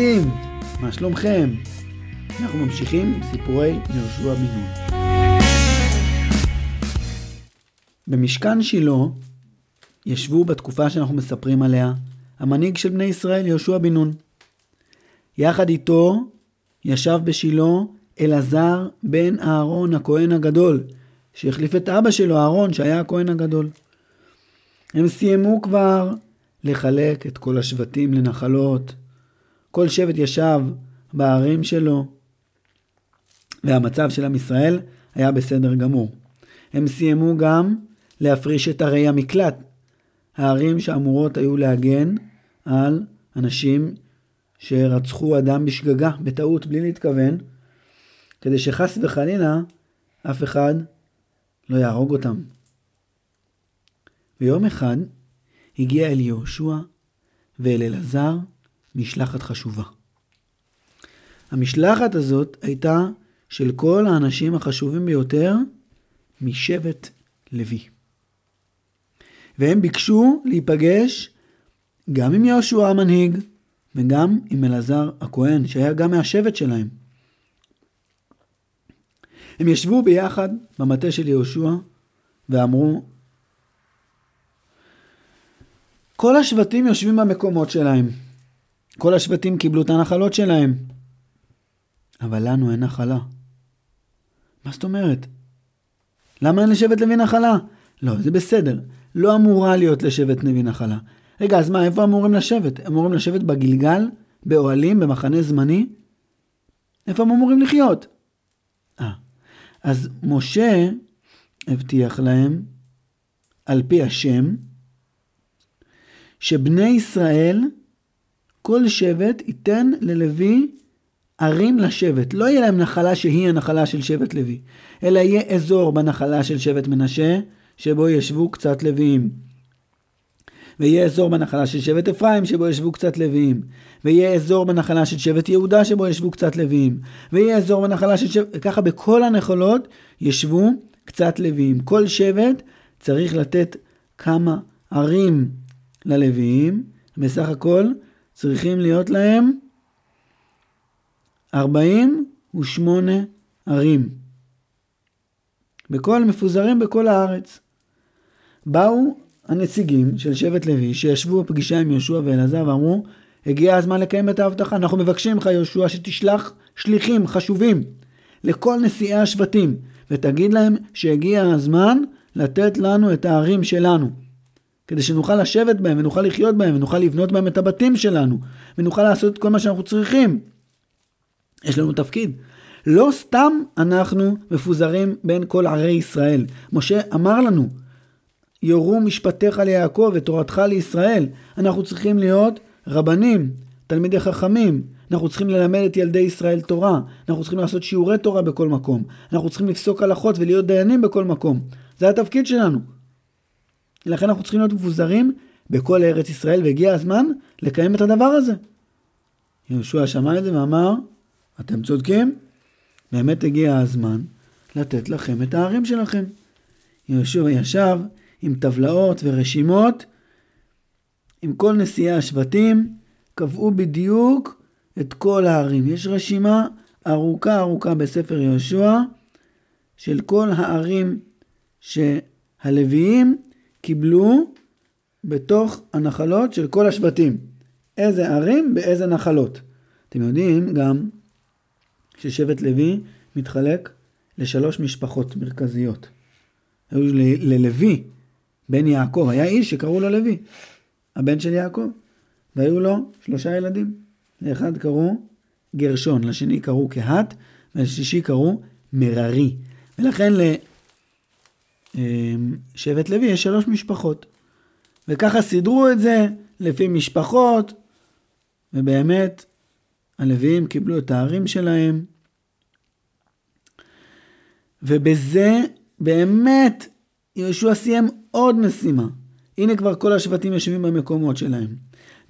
ילדים, מה שלומכם? אנחנו ממשיכים סיפורי יהושע בן נון. במשכן שילה ישבו בתקופה שאנחנו מספרים עליה המנהיג של בני ישראל, יהושע בן נון. יחד איתו ישב בשילה אלעזר בן אהרון הכהן הגדול, שהחליף את אבא שלו, אהרון, שהיה הכהן הגדול. הם סיימו כבר לחלק את כל השבטים לנחלות. כל שבט ישב בערים שלו, והמצב של עם ישראל היה בסדר גמור. הם סיימו גם להפריש את ערי המקלט, הערים שאמורות היו להגן על אנשים שרצחו אדם בשגגה, בטעות, בלי להתכוון, כדי שחס וחלילה אף אחד לא יהרוג אותם. ויום אחד הגיע אל יהושע ואל אלעזר משלחת חשובה. המשלחת הזאת הייתה של כל האנשים החשובים ביותר משבט לוי. והם ביקשו להיפגש גם עם יהושע המנהיג וגם עם אלעזר הכהן, שהיה גם מהשבט שלהם. הם ישבו ביחד במטה של יהושע ואמרו, כל השבטים יושבים במקומות שלהם. כל השבטים קיבלו את הנחלות שלהם. אבל לנו אין נחלה. מה זאת אומרת? למה אין לשבט לוי נחלה? לא, זה בסדר. לא אמורה להיות לשבט לוי נחלה. רגע, אז מה, איפה אמורים לשבת? אמורים לשבת בגלגל, באוהלים, במחנה זמני? איפה הם אמורים לחיות? אה, אז משה הבטיח להם, על פי השם, שבני ישראל, כל שבט ייתן ללוי ערים לשבט. לא יהיה להם נחלה שהיא הנחלה של שבט לוי, אלא יהיה אזור בנחלה של שבט מנשה, שבו ישבו קצת לוויים. ויהיה אזור בנחלה של שבט אפרים שבו ישבו קצת לוויים, ויהיה אזור בנחלה של שבט יהודה שבו ישבו קצת לוויים, ויהיה אזור בנחלה של שבט, ככה בכל הנחלות ישבו קצת לוויים. כל שבט צריך לתת כמה ערים ללוויים, בסך הכל צריכים להיות להם 48 ערים. בכל מפוזרים בכל הארץ. באו הנציגים של שבט לוי שישבו בפגישה עם יהושע ואלעזר ואמרו הגיע הזמן לקיים את ההבטחה אנחנו מבקשים ממך יהושע שתשלח שליחים חשובים לכל נשיאי השבטים ותגיד להם שהגיע הזמן לתת לנו את הערים שלנו כדי שנוכל לשבת בהם ונוכל לחיות בהם ונוכל לבנות בהם את הבתים שלנו ונוכל לעשות את כל מה שאנחנו צריכים. יש לנו תפקיד. לא סתם אנחנו מפוזרים בין כל ערי ישראל. משה אמר לנו, יורו משפטיך ליעקב ותורתך לישראל. אנחנו צריכים להיות רבנים, תלמידי חכמים. אנחנו צריכים ללמד את ילדי ישראל תורה. אנחנו צריכים לעשות שיעורי תורה בכל מקום. אנחנו צריכים לפסוק הלכות ולהיות דיינים בכל מקום. זה התפקיד שלנו. לכן אנחנו צריכים להיות מפוזרים בכל ארץ ישראל, והגיע הזמן לקיים את הדבר הזה. יהושע שמע את זה ואמר, אתם צודקים, באמת הגיע הזמן לתת לכם את הערים שלכם. יהושע ישב עם טבלאות ורשימות, עם כל נשיאי השבטים, קבעו בדיוק את כל הערים. יש רשימה ארוכה ארוכה בספר יהושע של כל הערים שהלוויים קיבלו בתוך הנחלות של כל השבטים. איזה ערים באיזה נחלות. אתם יודעים גם ששבט לוי מתחלק לשלוש משפחות מרכזיות. היו ללוי, בן יעקב, היה איש שקראו לו לוי, הבן של יעקב, והיו לו שלושה ילדים. לאחד קראו גרשון, לשני קראו קהת, ולשלישי קראו מררי. ולכן לשבט לוי יש שלוש משפחות. וככה סידרו את זה לפי משפחות, ובאמת הלוויים קיבלו את הערים שלהם. ובזה באמת יהושע סיים עוד משימה. הנה כבר כל השבטים יושבים במקומות שלהם.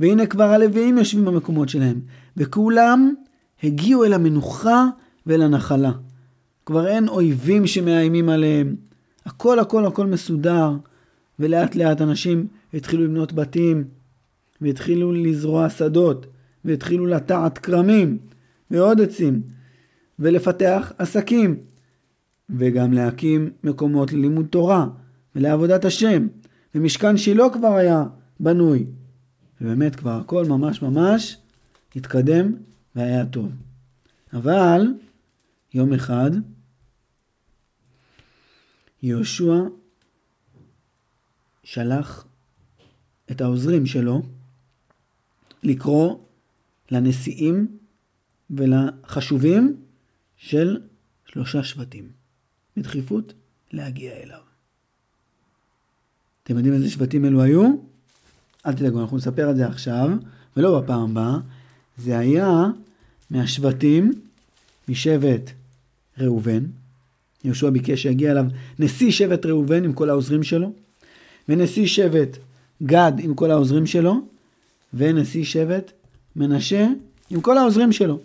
והנה כבר הלוויים יושבים במקומות שלהם. וכולם הגיעו אל המנוחה ואל הנחלה. כבר אין אויבים שמאיימים עליהם. הכל הכל הכל מסודר. ולאט לאט אנשים התחילו לבנות בתים, והתחילו לזרוע שדות, והתחילו לטעת כרמים ועוד עצים, ולפתח עסקים, וגם להקים מקומות ללימוד תורה ולעבודת השם, ומשכן שילה כבר היה בנוי. ובאמת כבר הכל ממש ממש התקדם והיה טוב. אבל יום אחד יהושע שלח את העוזרים שלו לקרוא לנשיאים ולחשובים של שלושה שבטים, בדחיפות להגיע אליו. אתם יודעים איזה שבטים אלו היו? אל תדאגו, אנחנו נספר על זה עכשיו, ולא בפעם הבאה. זה היה מהשבטים, משבט ראובן. יהושע ביקש שיגיע אליו נשיא שבט ראובן עם כל העוזרים שלו, ונשיא שבט גד עם כל העוזרים שלו, ונשיא שבט מנשה עם כל העוזרים שלו.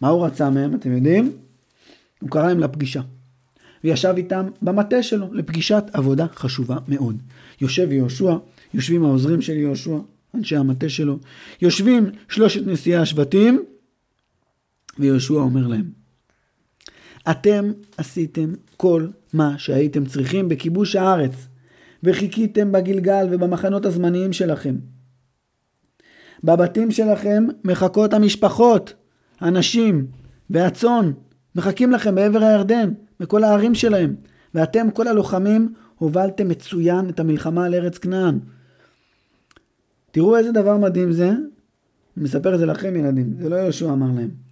מה הוא רצה מהם, אתם יודעים? הוא קרא להם לפגישה. וישב איתם במטה שלו לפגישת עבודה חשובה מאוד. יושב יהושע, יושבים העוזרים של יהושע, אנשי המטה שלו, יושבים שלושת נשיאי השבטים, ויהושע אומר להם, אתם עשיתם כל מה שהייתם צריכים בכיבוש הארץ, וחיכיתם בגלגל ובמחנות הזמניים שלכם. בבתים שלכם מחכות המשפחות, הנשים והצאן, מחכים לכם בעבר הירדן, בכל הערים שלהם. ואתם, כל הלוחמים, הובלתם מצוין את המלחמה על ארץ כנען. תראו איזה דבר מדהים זה. אני מספר את זה לכם ילדים, זה לא יהושע אמר להם.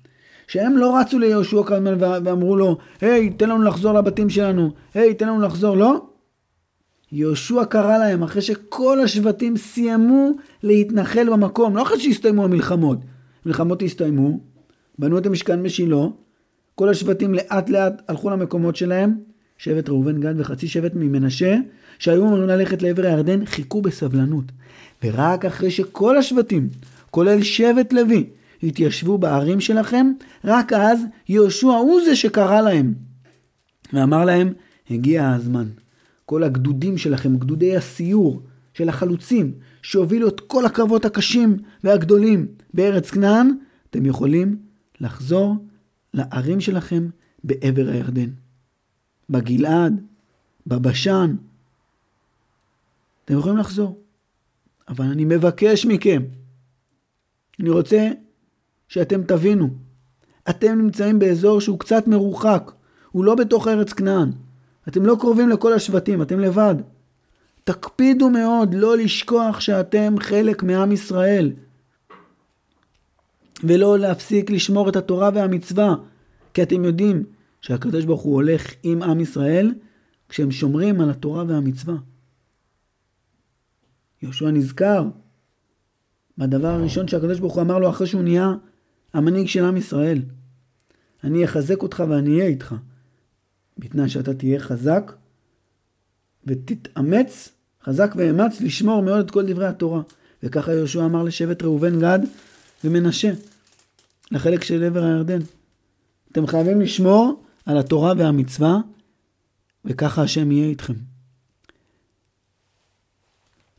שהם לא רצו ליהושע כרמל ואמרו לו, היי, תן לנו לחזור לבתים שלנו, היי, תן לנו לחזור, לא. יהושע קרא להם אחרי שכל השבטים סיימו להתנחל במקום, לא אחרי שהסתיימו המלחמות. מלחמות הסתיימו, בנו את המשכן בשילה, כל השבטים לאט לאט הלכו למקומות שלהם, שבט ראובן גד וחצי שבט ממנשה, שהיו אמורים ללכת לעבר הירדן, חיכו בסבלנות. ורק אחרי שכל השבטים, כולל שבט לוי, התיישבו בערים שלכם, רק אז יהושע הוא זה שקרא להם. ואמר להם, הגיע הזמן. כל הגדודים שלכם, גדודי הסיור של החלוצים, שהובילו את כל הקרבות הקשים והגדולים בארץ כנען, אתם יכולים לחזור לערים שלכם בעבר הירדן. בגלעד, בבשן. אתם יכולים לחזור. אבל אני מבקש מכם, אני רוצה שאתם תבינו, אתם נמצאים באזור שהוא קצת מרוחק, הוא לא בתוך ארץ כנען. אתם לא קרובים לכל השבטים, אתם לבד. תקפידו מאוד לא לשכוח שאתם חלק מעם ישראל. ולא להפסיק לשמור את התורה והמצווה, כי אתם יודעים שהקדוש ברוך הוא הולך עם עם ישראל כשהם שומרים על התורה והמצווה. יהושע נזכר בדבר הראשון שהקדוש ברוך הוא אמר לו אחרי שהוא נהיה המנהיג של עם ישראל. אני אחזק אותך ואני אהיה איתך. בתנאי שאתה תהיה חזק ותתאמץ, חזק ואמץ, לשמור מאוד את כל דברי התורה. וככה יהושע אמר לשבט ראובן גד ומנשה, לחלק של עבר הירדן. אתם חייבים לשמור על התורה והמצווה, וככה השם יהיה איתכם.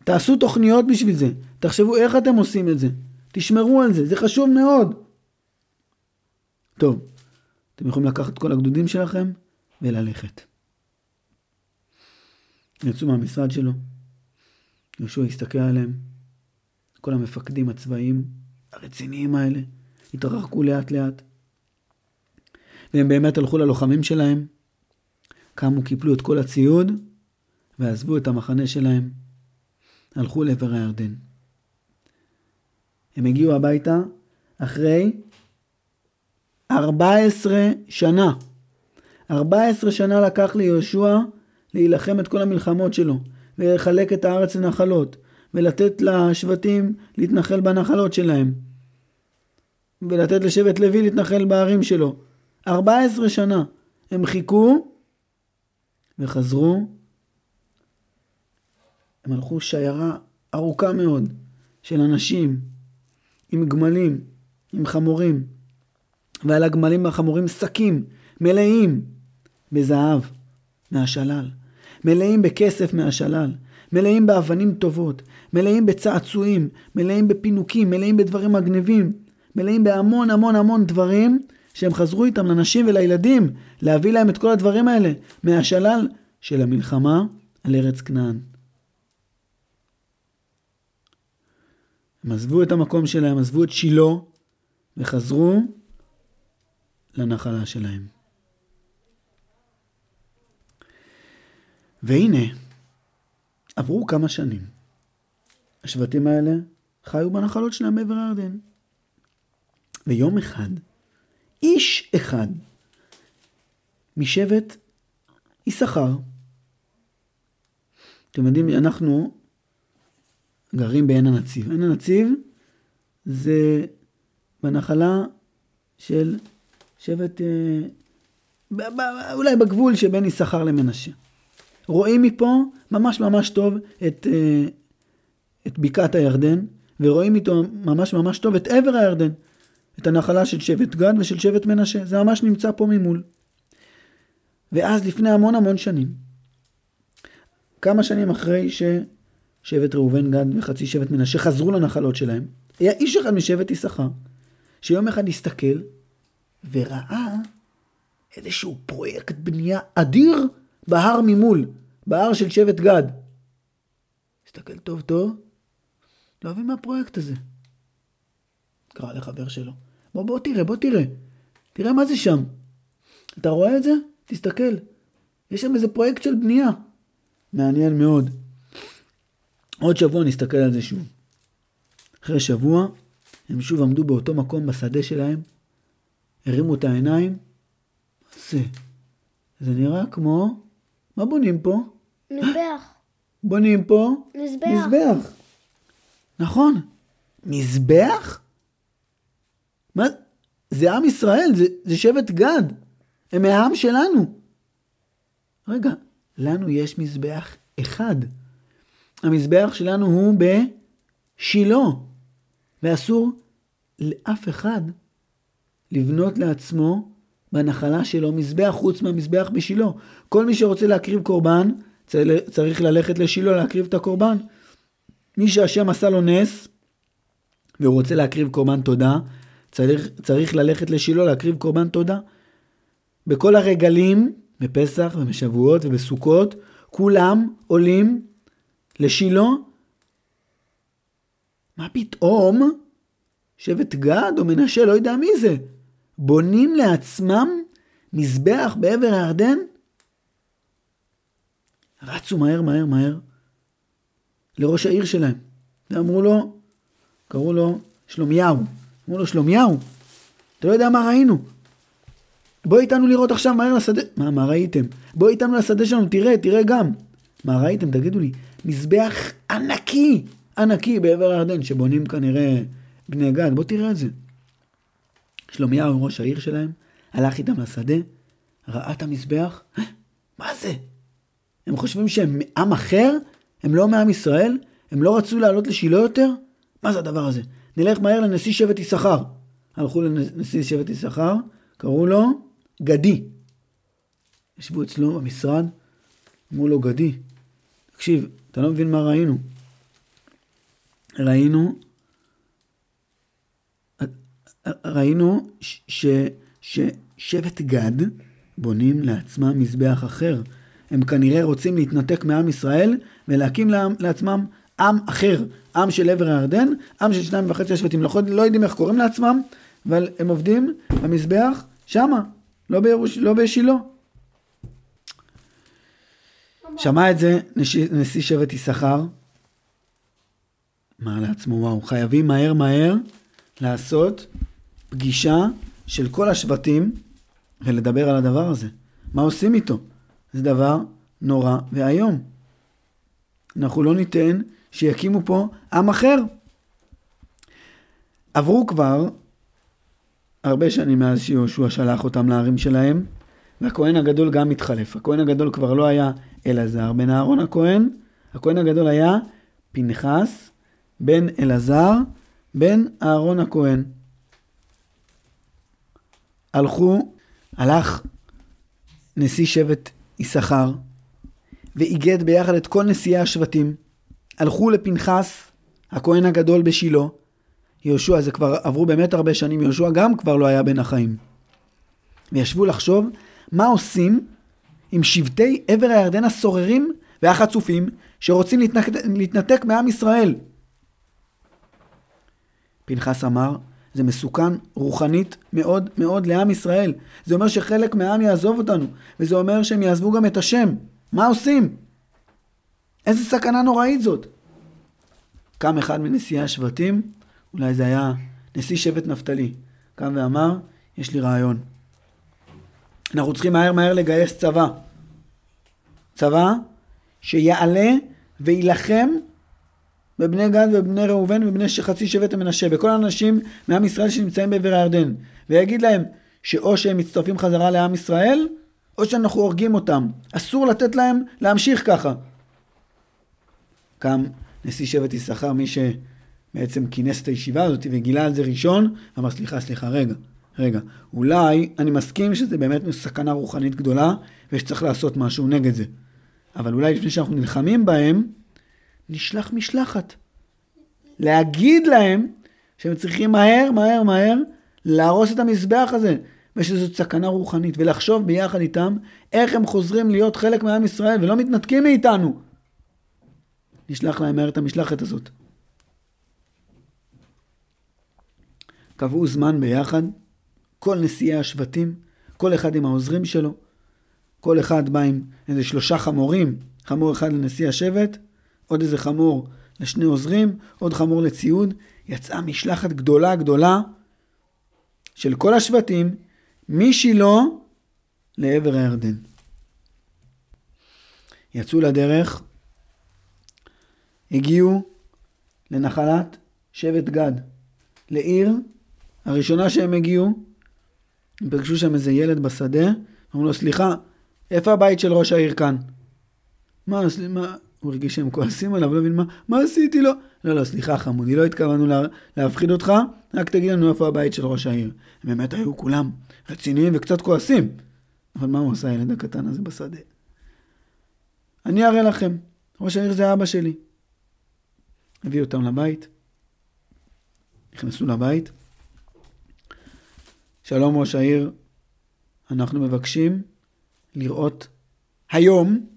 תעשו תוכניות בשביל זה, תחשבו איך אתם עושים את זה, תשמרו על זה, זה חשוב מאוד. טוב, אתם יכולים לקחת את כל הגדודים שלכם וללכת. יצאו מהמשרד שלו, יהושע הסתכל עליהם, כל המפקדים הצבאיים הרציניים האלה התרחקו לאט לאט, והם באמת הלכו ללוחמים שלהם, קמו, קיפלו את כל הציוד, ועזבו את המחנה שלהם, הלכו לעבר הירדן. הם הגיעו הביתה אחרי 14 שנה. 14 שנה לקח ליהושע להילחם את כל המלחמות שלו, ולחלק את הארץ לנחלות, ולתת לשבטים להתנחל בנחלות שלהם, ולתת לשבט לוי להתנחל בערים שלו. 14 שנה הם חיכו וחזרו. הם הלכו שיירה ארוכה מאוד של אנשים עם גמלים, עם חמורים, ועל הגמלים והחמורים שקים מלאים בזהב מהשלל, מלאים בכסף מהשלל, מלאים באבנים טובות, מלאים בצעצועים, מלאים בפינוקים, מלאים בדברים מגניבים, מלאים בהמון המון המון דברים שהם חזרו איתם לנשים ולילדים, להביא להם את כל הדברים האלה מהשלל של המלחמה על ארץ כנען. הם עזבו את המקום שלהם, עזבו את שילה, וחזרו לנחלה שלהם. והנה, עברו כמה שנים. השבטים האלה חיו בנחלות שלהם מעבר הירדן. ויום אחד, איש אחד משבט יששכר, אתם יודעים, אנחנו גרים בעין הנציב. עין הנציב זה בנחלה של שבט, אה, אולי בגבול שבין יששכר למנשה. רואים מפה ממש ממש טוב את, אה, את בקעת הירדן, ורואים איתו ממש ממש טוב את עבר הירדן, את הנחלה של שבט גד ושל שבט מנשה, זה ממש נמצא פה ממול. ואז לפני המון המון שנים, כמה שנים אחרי ששבט ראובן גד וחצי שבט מנשה חזרו לנחלות שלהם, היה איש אחד משבט יששכר, שיום אחד הסתכל וראה איזשהו פרויקט בנייה אדיר בהר ממול, בהר של שבט גד. הסתכל טוב טוב, לא מבין מה הפרויקט הזה. קרא לחבר שלו, בוא בוא תראה, בוא תראה, תראה מה זה שם. אתה רואה את זה? תסתכל. יש שם איזה פרויקט של בנייה. מעניין מאוד. עוד שבוע נסתכל על זה שוב. אחרי שבוע, הם שוב עמדו באותו מקום בשדה שלהם, הרימו את העיניים, מה זה? זה נראה כמו... מה בונים פה? מזבח. בונים פה? מזבח. מזבח. נכון. מזבח? מה? זה עם ישראל, זה, זה שבט גד. הם מהעם שלנו. רגע, לנו יש מזבח אחד. המזבח שלנו הוא בשילה, ואסור לאף אחד לבנות לעצמו בנחלה שלו מזבח חוץ מהמזבח בשילה. כל מי שרוצה להקריב קורבן, צריך ללכת לשילה להקריב את הקורבן. מי שהשם עשה לו נס, והוא רוצה להקריב קורבן תודה, צריך, צריך ללכת לשילה להקריב קורבן תודה. בכל הרגלים, בפסח ובשבועות ובסוכות, כולם עולים לשילה. מה פתאום? שבט גד או מנשה, לא יודע מי זה. בונים לעצמם מזבח בעבר הירדן? רצו מהר מהר מהר לראש העיר שלהם, ואמרו לו, קראו לו שלומיהו, אמרו לו שלומיהו, אתה לא יודע מה ראינו, בוא איתנו לראות עכשיו מהר לשדה, מה, מה ראיתם? בוא איתנו לשדה שלנו, תראה, תראה גם. מה ראיתם? תגידו לי, מזבח ענקי, ענקי בעבר הירדן, שבונים כנראה בני גד, בוא תראה את זה. שלומיהו, ראש העיר שלהם, הלך איתם לשדה, ראה את המזבח, מה זה? הם חושבים שהם עם אחר? הם לא מעם ישראל? הם לא רצו לעלות לשילה יותר? מה זה הדבר הזה? נלך מהר לנשיא שבט יששכר. הלכו לנשיא שבט יששכר, קראו לו גדי. ישבו אצלו במשרד, אמרו לו, גדי, תקשיב, אתה לא מבין מה ראינו. ראינו, ראינו ששבט גד בונים לעצמם מזבח אחר. הם כנראה רוצים להתנתק מעם ישראל ולהקים לעצמם עם אחר, עם של עבר הירדן, עם של שניים וחצי השבטים, לא, לא יודעים איך קוראים לעצמם, אבל הם עובדים במזבח שמה, לא, בירוש, לא בשילה. שמע את זה נשיא, נשיא שבט יששכר, אמר לעצמו, וואו, חייבים מהר מהר לעשות פגישה של כל השבטים ולדבר על הדבר הזה. מה עושים איתו? זה דבר נורא ואיום. אנחנו לא ניתן שיקימו פה עם אחר. עברו כבר הרבה שנים מאז שיהושע שלח אותם לערים שלהם, והכהן הגדול גם התחלף. הכהן הגדול כבר לא היה אלעזר בן אהרון הכהן, הכהן הגדול היה פנחס בן אלעזר בן אהרון הכהן. הלכו, הלך נשיא שבט יששכר, ואיגד ביחד את כל נשיאי השבטים. הלכו לפנחס, הכהן הגדול בשילה, יהושע, זה כבר עברו באמת הרבה שנים, יהושע גם כבר לא היה בין החיים. וישבו לחשוב מה עושים עם שבטי עבר הירדן הסוררים והחצופים שרוצים להתנתק, להתנתק מעם ישראל. פנחס אמר, זה מסוכן רוחנית מאוד מאוד לעם ישראל. זה אומר שחלק מהעם יעזוב אותנו, וזה אומר שהם יעזבו גם את השם. מה עושים? איזה סכנה נוראית זאת. קם אחד מנשיאי השבטים, אולי זה היה נשיא שבט נפתלי, קם ואמר, יש לי רעיון. אנחנו צריכים מהר מהר לגייס צבא. צבא שיעלה ויילחם בבני גד ובני ראובן ובני חצי שבט המנשה, בכל האנשים מעם ישראל שנמצאים בעבר הירדן, ויגיד להם שאו שהם מצטרפים חזרה לעם ישראל, או שאנחנו הורגים אותם. אסור לתת להם להמשיך ככה. קם נשיא שבט יששכר, מי שבעצם כינס את הישיבה הזאת וגילה על זה ראשון, אמר סליחה, סליחה, רגע, רגע, אולי אני מסכים שזה באמת סכנה רוחנית גדולה ושצריך לעשות משהו נגד זה. אבל אולי לפני שאנחנו נלחמים בהם, נשלח משלחת. להגיד להם שהם צריכים מהר, מהר, מהר להרוס את המזבח הזה, ושזאת סכנה רוחנית, ולחשוב ביחד איתם איך הם חוזרים להיות חלק מעם ישראל ולא מתנתקים מאיתנו. נשלח להם מהר את המשלחת הזאת. קבעו זמן ביחד, כל נשיאי השבטים, כל אחד עם העוזרים שלו, כל אחד בא עם איזה שלושה חמורים, חמור אחד לנשיא השבט, עוד איזה חמור לשני עוזרים, עוד חמור לציוד. יצאה משלחת גדולה גדולה של כל השבטים משילה לעבר הירדן. יצאו לדרך, הגיעו לנחלת שבט גד, לעיר הראשונה שהם הגיעו, הם פגשו שם איזה ילד בשדה, אמרו לו, סליחה, איפה הבית של ראש העיר כאן? מה, מה, הוא הרגיש שהם כועסים עליו, לא מבין מה, מה עשיתי לו? לא, לא, סליחה חמודי, לא התכוונו לה, להפחיד אותך, רק תגיד לנו איפה הבית של ראש העיר. הם באמת היו כולם רציניים וקצת כועסים. אבל מה הוא עשה הילד הקטן הזה בשדה? אני אראה לכם, ראש העיר זה אבא שלי. הביאו אותם לבית, נכנסו לבית. שלום ראש העיר, אנחנו מבקשים לראות היום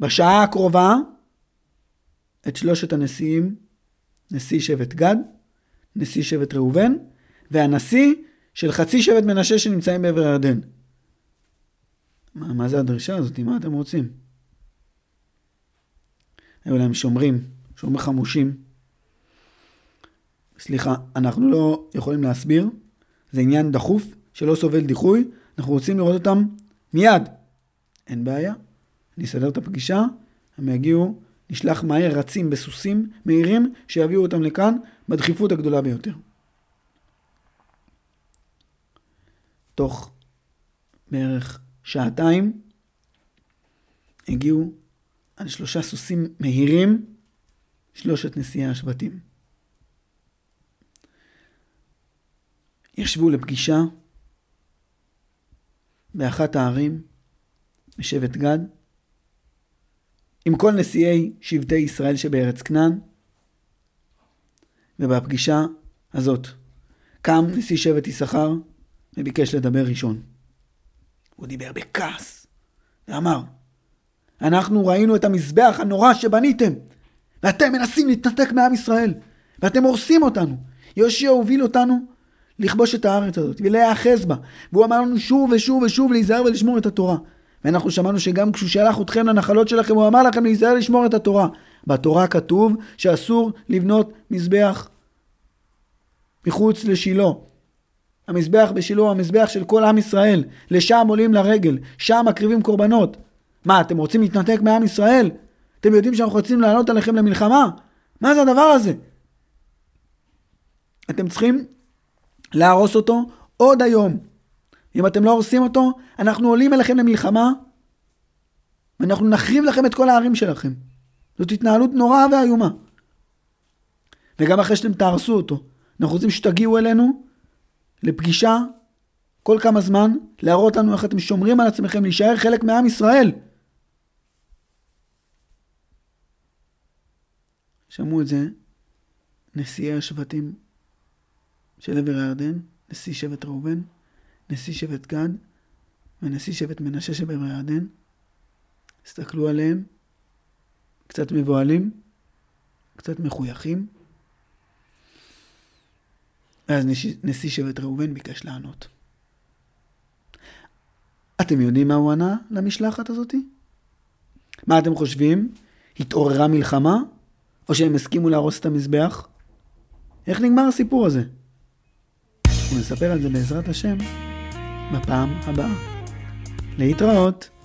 בשעה הקרובה את שלושת הנשיאים, נשיא שבט גד, נשיא שבט ראובן, והנשיא של חצי שבט מנשה שנמצאים בעבר הירדן. מה, מה זה הדרישה הזאת? מה אתם רוצים? היו להם שומרים, שומרים חמושים. סליחה, אנחנו לא יכולים להסביר, זה עניין דחוף שלא סובל דיחוי, אנחנו רוצים לראות אותם מיד. אין בעיה, אסדר את הפגישה, הם יגיעו, נשלח מהר רצים בסוסים מהירים שיביאו אותם לכאן בדחיפות הגדולה ביותר. תוך בערך שעתיים הגיעו על שלושה סוסים מהירים שלושת נשיאי השבטים. ישבו לפגישה באחת הערים בשבט גד עם כל נשיאי שבטי ישראל שבארץ כנען, ובפגישה הזאת קם נשיא שבט יששכר וביקש לדבר ראשון. הוא דיבר בכעס ואמר, אנחנו ראינו את המזבח הנורא שבניתם, ואתם מנסים להתנתק מעם ישראל, ואתם הורסים אותנו. יהושע הוביל אותנו לכבוש את הארץ הזאת ולהיאחז בה, והוא אמר לנו שוב ושוב ושוב להיזהר ולשמור את התורה. ואנחנו שמענו שגם כשהוא שלח אתכם לנחלות שלכם, הוא אמר לכם להיזהר לשמור את התורה. בתורה כתוב שאסור לבנות מזבח מחוץ לשילה. המזבח בשילה הוא המזבח של כל עם ישראל. לשם עולים לרגל, שם מקריבים קורבנות. מה, אתם רוצים להתנתק מעם ישראל? אתם יודעים שאנחנו רוצים לעלות עליכם למלחמה? מה זה הדבר הזה? אתם צריכים להרוס אותו עוד היום. אם אתם לא הורסים אותו, אנחנו עולים אליכם למלחמה, ואנחנו נחריב לכם את כל הערים שלכם. זאת התנהלות נוראה ואיומה. וגם אחרי שאתם תהרסו אותו, אנחנו רוצים שתגיעו אלינו לפגישה כל כמה זמן, להראות לנו איך אתם שומרים על עצמכם, להישאר חלק מעם ישראל. שמעו את זה נשיאי השבטים של עבר הירדן, נשיא שבט ראובן, נשיא שבט גד ונשיא שבט מנשה שבעבר הירדן. הסתכלו עליהם, קצת מבוהלים, קצת מחויכים. ואז נשיא שבט ראובן ביקש לענות. אתם יודעים מה הוא ענה למשלחת הזאתי? מה אתם חושבים? התעוררה מלחמה? או שהם הסכימו להרוס את המזבח? איך נגמר הסיפור הזה? ונספר על זה בעזרת השם בפעם הבאה. להתראות.